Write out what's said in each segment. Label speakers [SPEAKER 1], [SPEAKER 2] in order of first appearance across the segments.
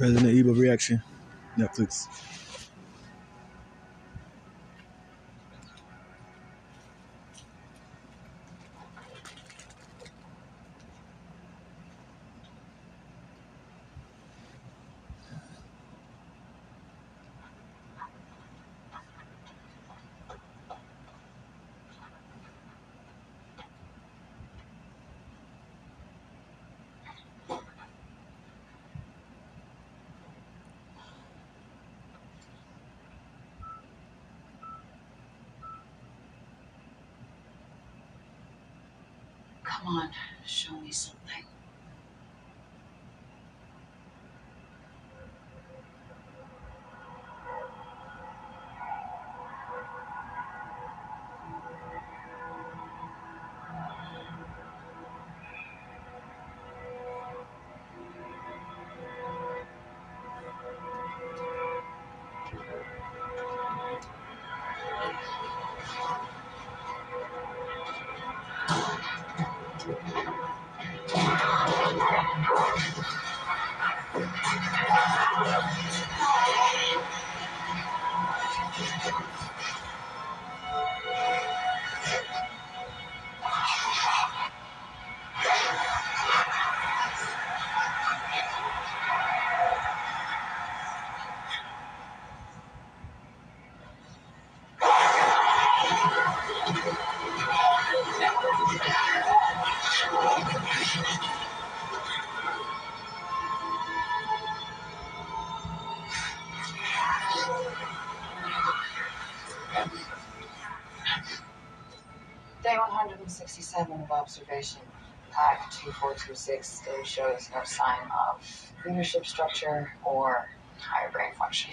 [SPEAKER 1] Resident Evil reaction, Netflix.
[SPEAKER 2] Come on, show me something. 167 of observation. Pack 2426 still shows no sign of leadership structure or higher brain function.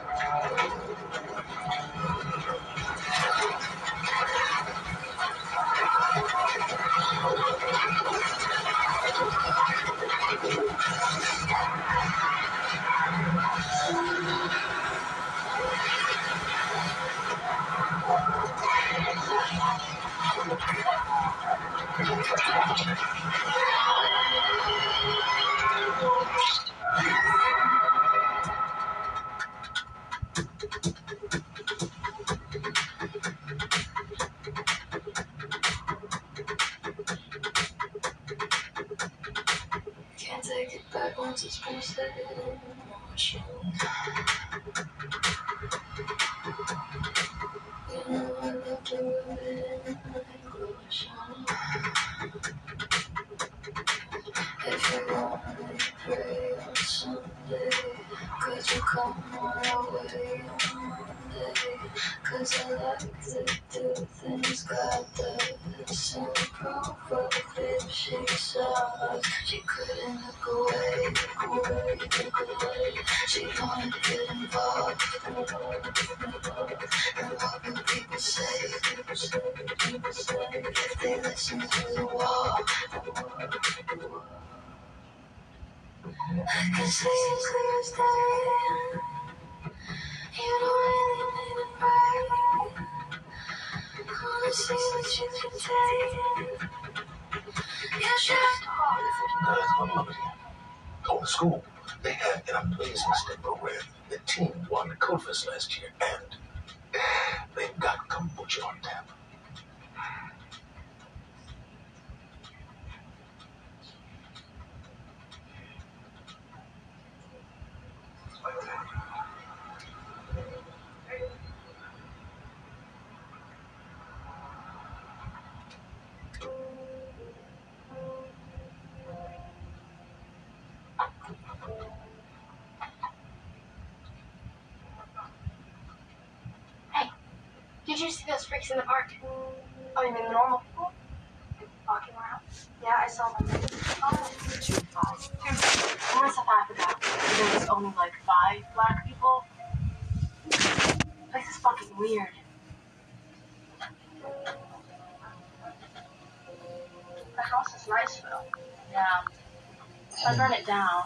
[SPEAKER 3] Sunday. Could you come our way? Cause I like to do things God does. And provocative she saw us. She couldn't look away, look away, look away. She wanted to get involved. And what do people say, people say, people say. If they listen to the wall, the the. I can see it clear as day.
[SPEAKER 4] Go to school. They had an amazing. The team won the Codefest last year, and they've got kombucha on tap.
[SPEAKER 5] Did you see those freaks in the park? Oh, you mean the normal people? Walking around? Yeah, I saw them. Oh, two five. Two five. We're in South Africa. There was only like five black people. This place is fucking weird. The house is nice though. Yeah. I burn it down.